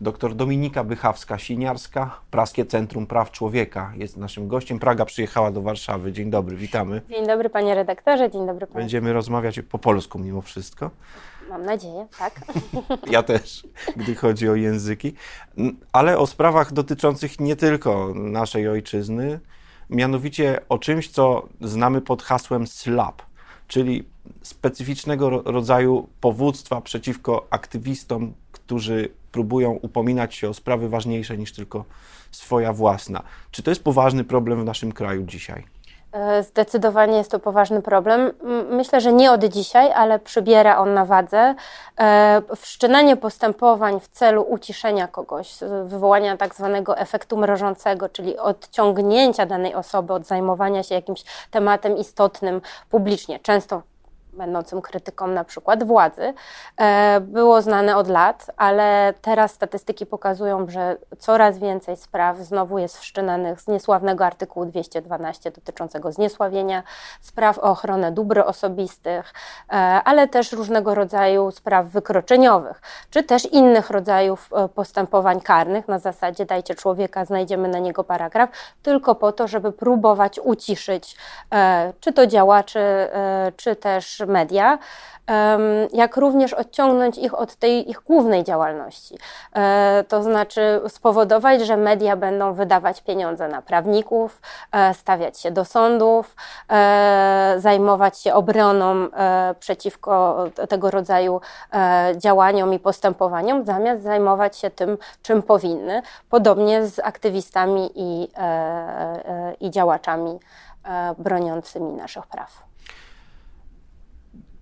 Dr Dominika Bychawska-Siniarska, Praskie Centrum Praw Człowieka jest naszym gościem. Praga przyjechała do Warszawy. Dzień dobry, witamy. Dzień dobry panie redaktorze, dzień dobry panie. Będziemy rozmawiać po polsku mimo wszystko. Mam nadzieję, tak. Ja też, gdy chodzi o języki. Ale o sprawach dotyczących nie tylko naszej ojczyzny, mianowicie o czymś, co znamy pod hasłem SLAP, czyli specyficznego rodzaju powództwa przeciwko aktywistom, którzy próbują upominać się o sprawy ważniejsze niż tylko swoja własna. Czy to jest poważny problem w naszym kraju dzisiaj? E, zdecydowanie jest to poważny problem. Myślę, że nie od dzisiaj, ale przybiera on na wadze. E, wszczynanie postępowań w celu uciszenia kogoś, wywołania tak zwanego efektu mrożącego, czyli odciągnięcia danej osoby od zajmowania się jakimś tematem istotnym publicznie, często będącym krytyką na przykład władzy, e, było znane od lat, ale teraz statystyki pokazują, że coraz więcej spraw znowu jest wszczynanych z niesławnego artykułu 212 dotyczącego zniesławienia, spraw o ochronę dóbr osobistych, e, ale też różnego rodzaju spraw wykroczeniowych, czy też innych rodzajów e, postępowań karnych. Na zasadzie dajcie człowieka, znajdziemy na niego paragraf, tylko po to, żeby próbować uciszyć czy to działaczy, czy też media, jak również odciągnąć ich od tej ich głównej działalności. E, to znaczy spowodować, że media będą wydawać pieniądze na prawników, e, stawiać się do sądów, e, zajmować się obroną przeciwko tego rodzaju działaniom i postępowaniom, zamiast zajmować się tym, czym powinny. Podobnie z aktywistami i, i działaczami broniącymi naszych praw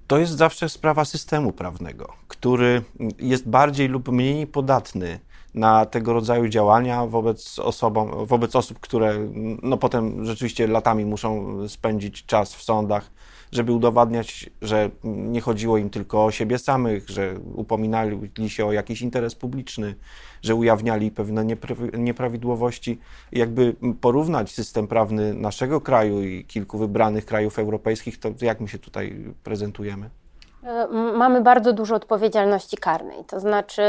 to jest zawsze sprawa systemu prawnego, który jest bardziej lub mniej podatny na tego rodzaju działania wobec, osobom, wobec osób, które no, potem rzeczywiście latami muszą spędzić czas w sądach, żeby udowadniać, że nie chodziło im tylko o siebie samych, że upominali się o jakiś interes publiczny, że ujawniali pewne nieprawidłowości. Jakby porównać system prawny naszego kraju i kilku wybranych krajów europejskich, to jak my się tutaj prezentujemy? E, mamy bardzo dużo odpowiedzialności karnej. To znaczy,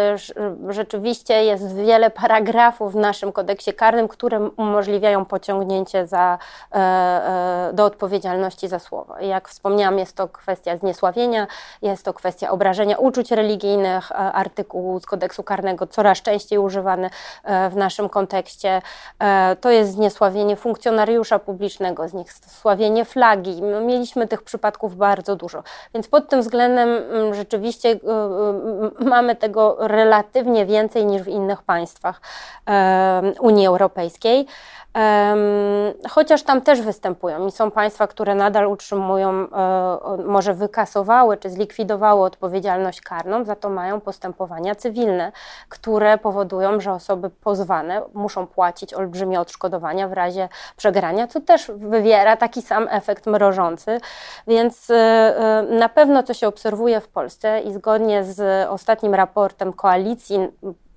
rzeczywiście jest wiele paragrafów w naszym kodeksie karnym, które umożliwiają pociągnięcie za, e, e, do odpowiedzialności za słowo. Jak wspomniałam, jest to kwestia zniesławienia, jest to kwestia obrażenia uczuć religijnych, artykuł z kodeksu karnego coraz częściej używany w naszym kontekście. To jest zniesławienie funkcjonariusza publicznego, zniesławienie flagi. Mieliśmy tych przypadków bardzo dużo. Więc pod tym względem względem mm, rzeczywiście y, y, mamy tego relatywnie więcej niż w innych państwach Unii Europejskiej. Chociaż tam też występują i są państwa, które nadal utrzymują, e, może wykasowały czy zlikwidowały odpowiedzialność karną, za to mają postępowania cywilne, które powodują, że osoby pozwane muszą płacić olbrzymie odszkodowania w razie przegrania, co też wywiera taki sam efekt mrożący. Więc e, e, na pewno co się obserwuje w Polsce i zgodnie z ostatnim raportem koalicji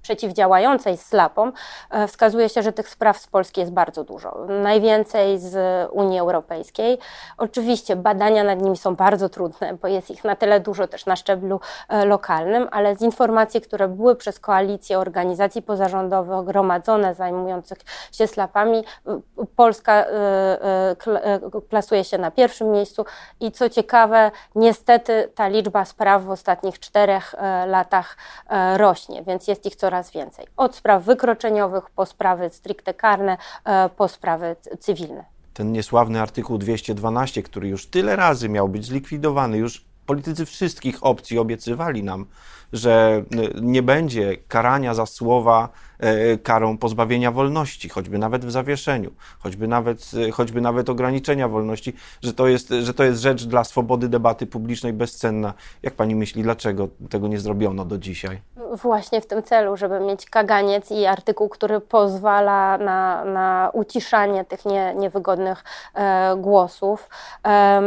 przeciwdziałającej slapom, e, wskazuje się, że tych spraw z Polski jest bardzo dużo. Najwięcej z Unii Europejskiej. Oczywiście badania nad nimi są bardzo trudne, bo jest ich na tyle dużo też na szczeblu e, lokalnym, ale z informacji, które były przez koalicję organizacji pozarządowych gromadzone zajmujących się slapami, Polska e, klasuje się na pierwszym miejscu i co ciekawe, niestety ta liczba spraw w ostatnich czterech latach rośnie, więc jest ich coraz coraz więcej. Od spraw wykroczeniowych po sprawy stricte karne, e, po sprawy cywilne. Ten niesławny artykuł 212, który już tyle razy miał być zlikwidowany, już politycy wszystkich opcji obiecywali nam, że nie będzie karania za słowa E, karą pozbawienia wolności, choćby nawet w zawieszeniu, choćby nawet, e, choćby nawet ograniczenia wolności, że to, jest, że to jest rzecz dla swobody debaty publicznej bezcenna. Jak pani myśli, dlaczego tego nie zrobiono do dzisiaj? Właśnie w tym celu, żeby mieć kaganiec i artykuł, który pozwala na, na uciszanie tych nie, niewygodnych e, głosów. E,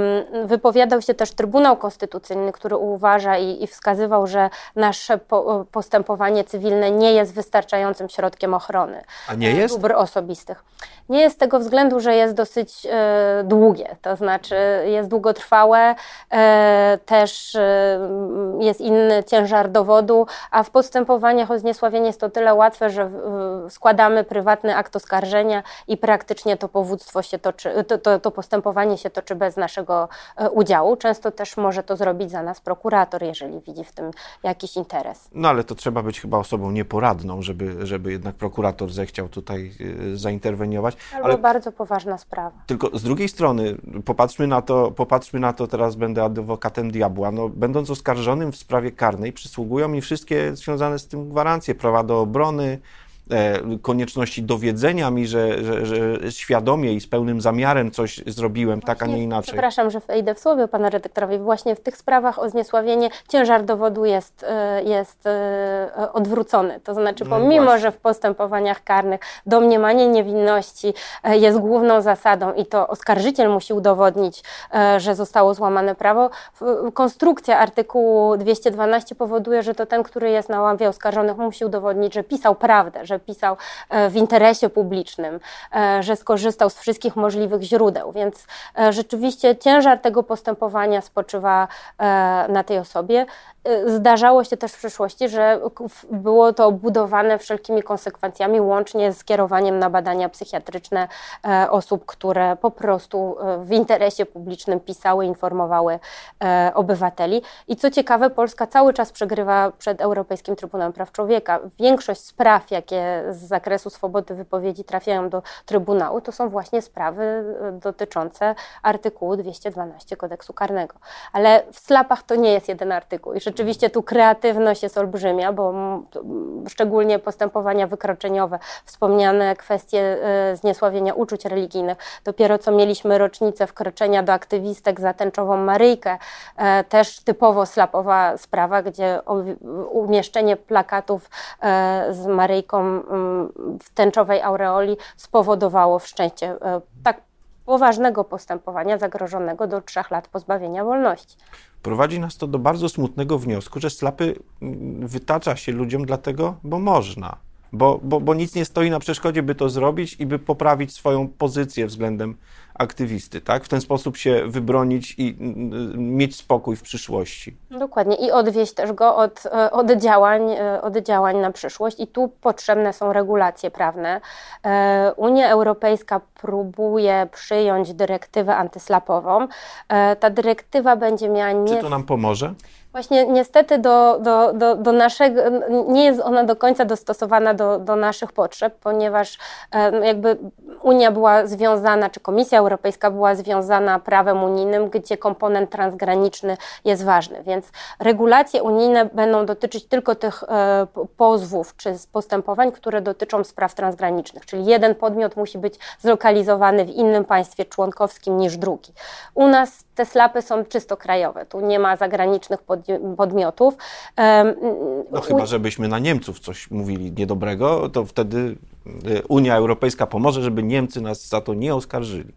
wypowiadał się też Trybunał Konstytucyjny, który uważa i, i wskazywał, że nasze po, postępowanie cywilne nie jest wystarczającym środkiem ochrony. A nie jest? Dóbr osobistych. Nie jest z tego względu, że jest dosyć e, długie, to znaczy jest długotrwałe, e, też e, jest inny ciężar dowodu, a w postępowaniach o zniesławienie jest to tyle łatwe, że składamy prywatny akt oskarżenia i praktycznie to powództwo się toczy, to, to, to postępowanie się toczy bez naszego e, udziału. Często też może to zrobić za nas prokurator, jeżeli widzi w tym jakiś interes. No ale to trzeba być chyba osobą nieporadną, żeby, żeby jednak prokurator zechciał tutaj e, zainterweniować. Albo ale bardzo poważna sprawa. Tylko z drugiej strony, popatrzmy na to, popatrzmy na to teraz będę adwokatem diabła. No, będąc oskarżonym w sprawie karnej, przysługują mi wszystkie związane z tym gwarancje, prawa do obrony, konieczności dowiedzenia mi, że, że, że, świadomie i z pełnym zamiarem coś zrobiłem, właśnie, tak, a nie inaczej. Przepraszam, że wejdę w słowie pana redaktorowi. Właśnie w tych sprawach o zniesławienie ciężar dowodu jest, e, jest e, odwrócony. To znaczy, no pomimo, no że w postępowaniach karnych domniemanie niewinności jest główną zasadą i to oskarżyciel musi udowodnić, że zostało złamane prawo, konstrukcja artykułu 212 powoduje, że to ten, który jest na ławie oskarżonych, musi udowodnić, że pisał prawdę, że że pisał e, w interesie publicznym, e, że skorzystał z wszystkich możliwych źródeł. Więc e, rzeczywiście ciężar tego postępowania spoczywa na tej osobie. Zdarzało się też w przeszłości, że było to obudowane wszelkimi konsekwencjami, łącznie z kierowaniem na badania psychiatryczne osób, które po prostu w interesie publicznym pisały, informowały obywateli. I co ciekawe, Polska cały czas przegrywa przed Europejskim Trybunałem Praw Człowieka. Większość spraw, jakie z zakresu swobody wypowiedzi trafiają do Trybunału, to są właśnie sprawy e, dotyczące artykułu 212 kodeksu karnego. Ale w slapach to nie jest jeden artykuł i rzeczywiście tu kreatywność jest olbrzymia, bo szczególnie postępowania wykroczeniowe, wspomniane kwestie e, zniesławienia uczuć religijnych. Dopiero co mieliśmy rocznicę wkroczenia do aktywistek za tęczową Maryjkę, e, też typowo slapowa sprawa, gdzie umieszczenie plakatów z Maryjką w tęczowej aureoli spowodowało wszczęcie e, tak poważnego postępowania zagrożonego do trzech lat pozbawienia wolności. Prowadzi nas to do bardzo smutnego wniosku, że slapy wytacza się ludziom dlatego, bo można. Bo, bo, bo nic nie stoi na przeszkodzie, by to zrobić i by poprawić swoją pozycję względem aktywisty, tak? W ten sposób się wybronić i mieć spokój w przyszłości. Dokładnie i odwieść też go od, e, od, działań, e, od działań na przyszłość i tu potrzebne są regulacje prawne. E, Unia Europejska próbuje przyjąć dyrektywę antyslapową. Ta dyrektywa będzie miała... Nie... Czy to nam pomoże? Właśnie niestety do, do, do, do naszego, nie jest ona do końca dostosowana do, do naszych potrzeb, ponieważ jakby Unia była związana, czy Komisja Europejska była związana prawem unijnym, gdzie komponent transgraniczny jest ważny. Więc regulacje unijne będą dotyczyć tylko tych e, pozwów czy postępowań, które dotyczą spraw transgranicznych, czyli jeden podmiot musi być zlokalizowany w innym państwie członkowskim niż drugi. U nas te slapy są czysto krajowe, tu nie ma zagranicznych podmiotów. No chyba, żebyśmy na Niemców coś mówili niedobrego, to wtedy e, Unia Europejska pomoże, żeby Niemcy nas za to nie oskarżyli.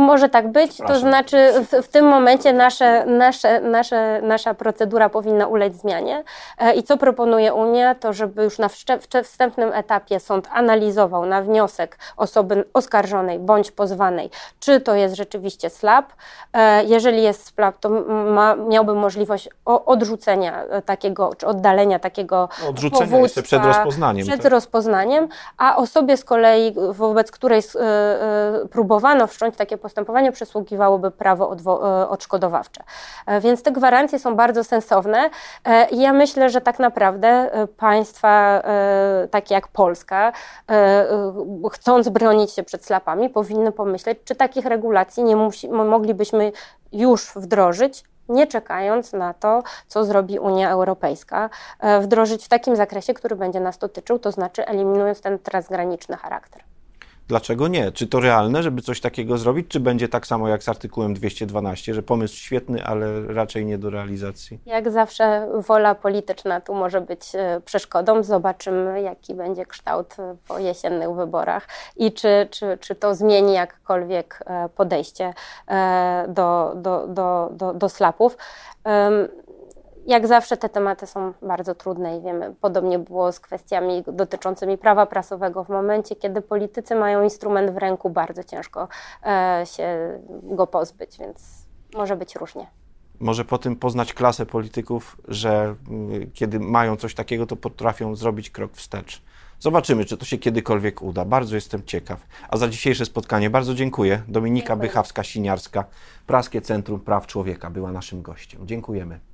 Może tak być, to znaczy w, w, tym momencie nasze, nasze, nasze, nasza procedura powinna ulec zmianie. E, I co proponuje Unia, to żeby już na wstępnym etapie sąd analizował na wniosek osoby oskarżonej bądź pozwanej, czy to jest rzeczywiście slap. E, jeżeli jest slap, to ma, miałby możliwość odrzucenia takiego, czy oddalenia takiego Odrzucenia przed rozpoznaniem. Przed tak? rozpoznaniem, a osobie z kolei, wobec której e, próbowano wszcząć takie postępowanie przysługiwałoby prawo e, odszkodowawcze. E, więc te gwarancje są bardzo sensowne e, i ja myślę, że tak naprawdę państwa takie jak Polska, chcąc bronić się przed slapami, powinny pomyśleć, czy takich regulacji nie musi, moglibyśmy już wdrożyć, nie czekając na to, co zrobi Unia Europejska, wdrożyć w takim zakresie, który będzie nas dotyczył, to znaczy eliminując ten transgraniczny charakter. Dlaczego nie? Czy to realne, żeby coś takiego zrobić, czy będzie tak samo jak z artykułem 212, że pomysł świetny, ale raczej nie do realizacji? Jak zawsze wola polityczna tu może być e, przeszkodą. Zobaczymy, jaki będzie kształt e, po jesiennych wyborach i czy, czy, czy to zmieni jakkolwiek e, podejście do, do, do, do, do slapów. Jak zawsze te tematy są bardzo trudne i wiemy, podobnie było z kwestiami dotyczącymi prawa prasowego. W momencie, kiedy politycy mają instrument w ręku, bardzo ciężko e, się go pozbyć, więc może być różnie. Może po tym poznać klasę polityków, że mm, kiedy mają coś takiego, to potrafią zrobić krok wstecz. Zobaczymy, czy to się kiedykolwiek uda. Bardzo jestem ciekaw. A za dzisiejsze spotkanie bardzo dziękuję. Dominika Bychawska-Siniarska, Praskie Centrum Praw Człowieka była naszym gościem. Dziękujemy.